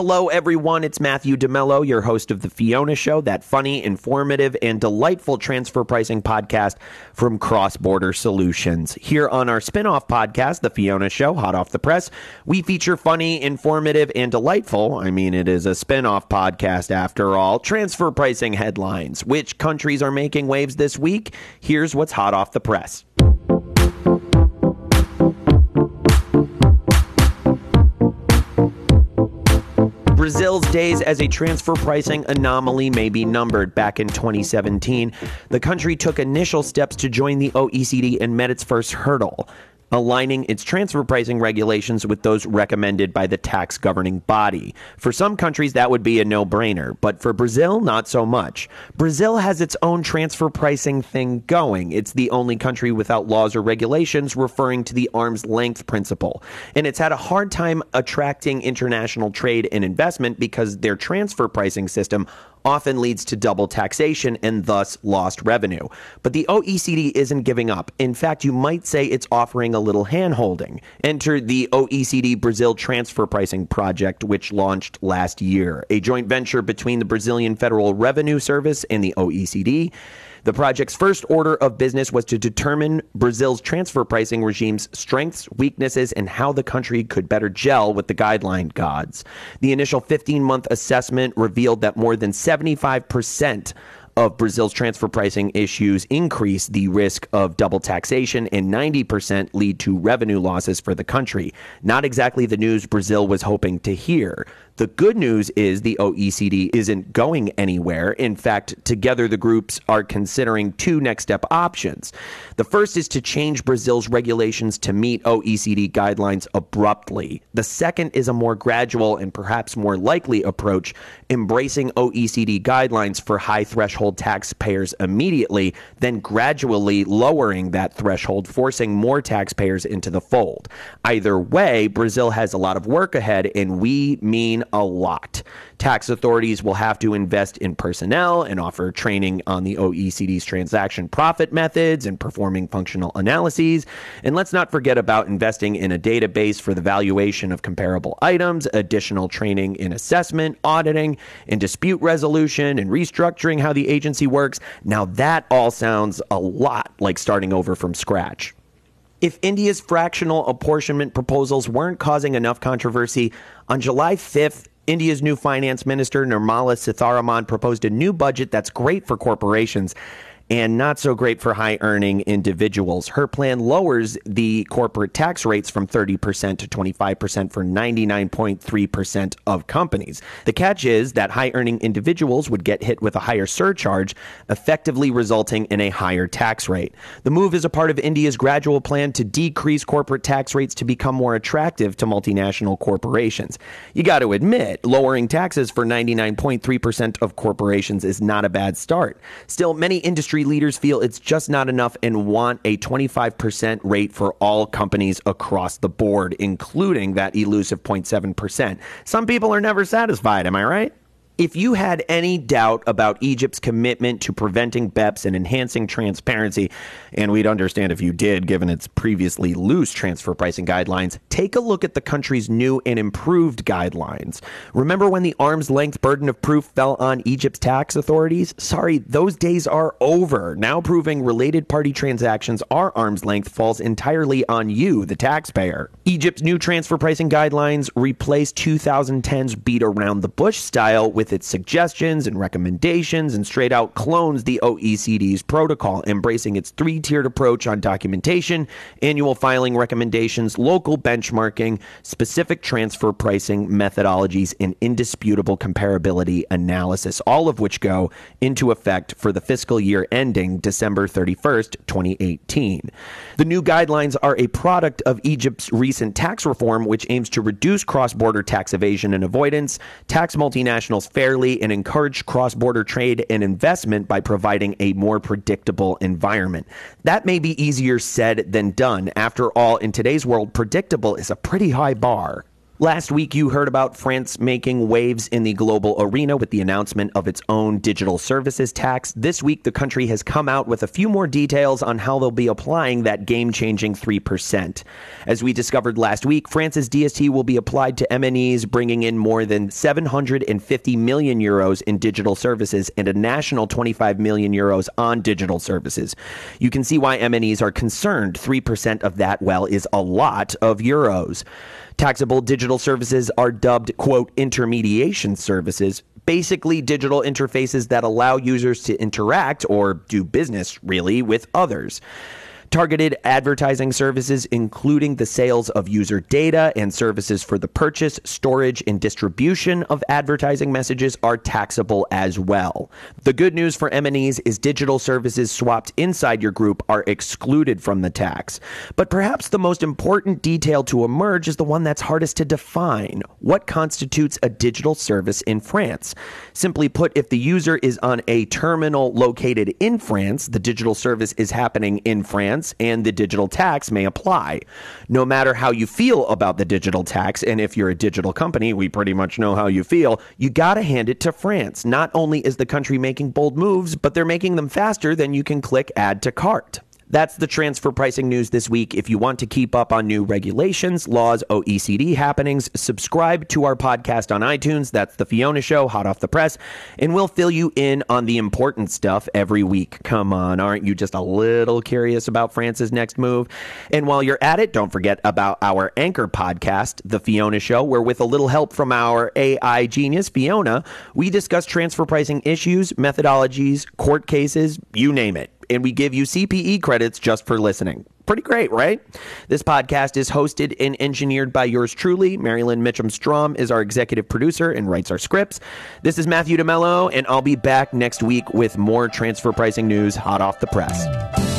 Hello, everyone. It's Matthew DeMello, your host of The Fiona Show, that funny, informative, and delightful transfer pricing podcast from Cross Border Solutions. Here on our spin off podcast, The Fiona Show, hot off the press, we feature funny, informative, and delightful. I mean, it is a spin off podcast after all. Transfer pricing headlines. Which countries are making waves this week? Here's what's hot off the press. Brazil's days as a transfer pricing anomaly may be numbered. Back in 2017, the country took initial steps to join the OECD and met its first hurdle aligning its transfer pricing regulations with those recommended by the tax governing body. For some countries, that would be a no brainer, but for Brazil, not so much. Brazil has its own transfer pricing thing going. It's the only country without laws or regulations referring to the arm's length principle. And it's had a hard time attracting international trade and investment because their transfer pricing system often leads to double taxation and thus lost revenue. But the OECD isn't giving up. In fact, you might say it's offering a little handholding. Enter the OECD Brazil Transfer Pricing Project, which launched last year, a joint venture between the Brazilian Federal Revenue Service and the OECD. The project's first order of business was to determine Brazil's transfer pricing regime's strengths, weaknesses, and how the country could better gel with the guideline gods. The initial 15 month assessment revealed that more than 75% of Brazil's transfer pricing issues increase the risk of double taxation and 90% lead to revenue losses for the country. Not exactly the news Brazil was hoping to hear. The good news is the OECD isn't going anywhere. In fact, together the groups are considering two next step options. The first is to change Brazil's regulations to meet OECD guidelines abruptly. The second is a more gradual and perhaps more likely approach, embracing OECD guidelines for high threshold taxpayers immediately, then gradually lowering that threshold, forcing more taxpayers into the fold. Either way, Brazil has a lot of work ahead, and we mean a lot. Tax authorities will have to invest in personnel and offer training on the OECD's transaction profit methods and performing functional analyses. And let's not forget about investing in a database for the valuation of comparable items, additional training in assessment, auditing, and dispute resolution, and restructuring how the agency works. Now, that all sounds a lot like starting over from scratch. If India's fractional apportionment proposals weren't causing enough controversy, on July 5th, India's new finance minister, Nirmala Sitharaman, proposed a new budget that's great for corporations and not so great for high earning individuals. Her plan lowers the corporate tax rates from 30% to 25% for 99.3% of companies. The catch is that high earning individuals would get hit with a higher surcharge, effectively resulting in a higher tax rate. The move is a part of India's gradual plan to decrease corporate tax rates to become more attractive to multinational corporations. You got to admit, lowering taxes for 99.3% of corporations is not a bad start. Still, many industry industry leaders feel it's just not enough and want a 25% rate for all companies across the board, including that elusive 0.7%. Some people are never satisfied, am I right? If you had any doubt about Egypt's commitment to preventing BEPS and enhancing transparency, and we'd understand if you did given its previously loose transfer pricing guidelines, take a look at the country's new and improved guidelines. Remember when the arm's length burden of proof fell on Egypt's tax authorities? Sorry, those days are over. Now proving related party transactions are arm's length falls entirely on you, the taxpayer. Egypt's new transfer pricing guidelines replace 2010's beat around the bush style with with its suggestions and recommendations and straight out clones the OECD's protocol, embracing its three tiered approach on documentation, annual filing recommendations, local benchmarking, specific transfer pricing methodologies, and indisputable comparability analysis, all of which go into effect for the fiscal year ending December 31st, 2018. The new guidelines are a product of Egypt's recent tax reform, which aims to reduce cross border tax evasion and avoidance, tax multinationals fairly and encourage cross border trade and investment by providing a more predictable environment. That may be easier said than done. After all, in today's world, predictable is a pretty high bar. Last week, you heard about France making waves in the global arena with the announcement of its own digital services tax. This week, the country has come out with a few more details on how they'll be applying that game changing 3%. As we discovered last week, France's DST will be applied to MNEs, bringing in more than 750 million euros in digital services and a national 25 million euros on digital services. You can see why MNEs are concerned. 3% of that, well, is a lot of euros. Taxable digital services are dubbed, quote, intermediation services, basically digital interfaces that allow users to interact or do business, really, with others. Targeted advertising services, including the sales of user data and services for the purchase, storage, and distribution of advertising messages, are taxable as well. The good news for MNEs is digital services swapped inside your group are excluded from the tax. But perhaps the most important detail to emerge is the one that's hardest to define. What constitutes a digital service in France? Simply put, if the user is on a terminal located in France, the digital service is happening in France and the digital tax may apply. No matter how you feel about the digital tax, and if you're a digital company, we pretty much know how you feel, you got to hand it to France. Not only is the country making bold moves, but they're making them faster than you can click add to cart. That's the transfer pricing news this week. If you want to keep up on new regulations, laws, OECD happenings, subscribe to our podcast on iTunes. That's The Fiona Show, hot off the press, and we'll fill you in on the important stuff every week. Come on, aren't you just a little curious about France's next move? And while you're at it, don't forget about our anchor podcast, The Fiona Show, where with a little help from our AI genius, Fiona, we discuss transfer pricing issues, methodologies, court cases, you name it and we give you CPE credits just for listening. Pretty great, right? This podcast is hosted and engineered by yours truly. Marilyn Mitchum Strom is our executive producer and writes our scripts. This is Matthew DeMello, and I'll be back next week with more transfer pricing news hot off the press.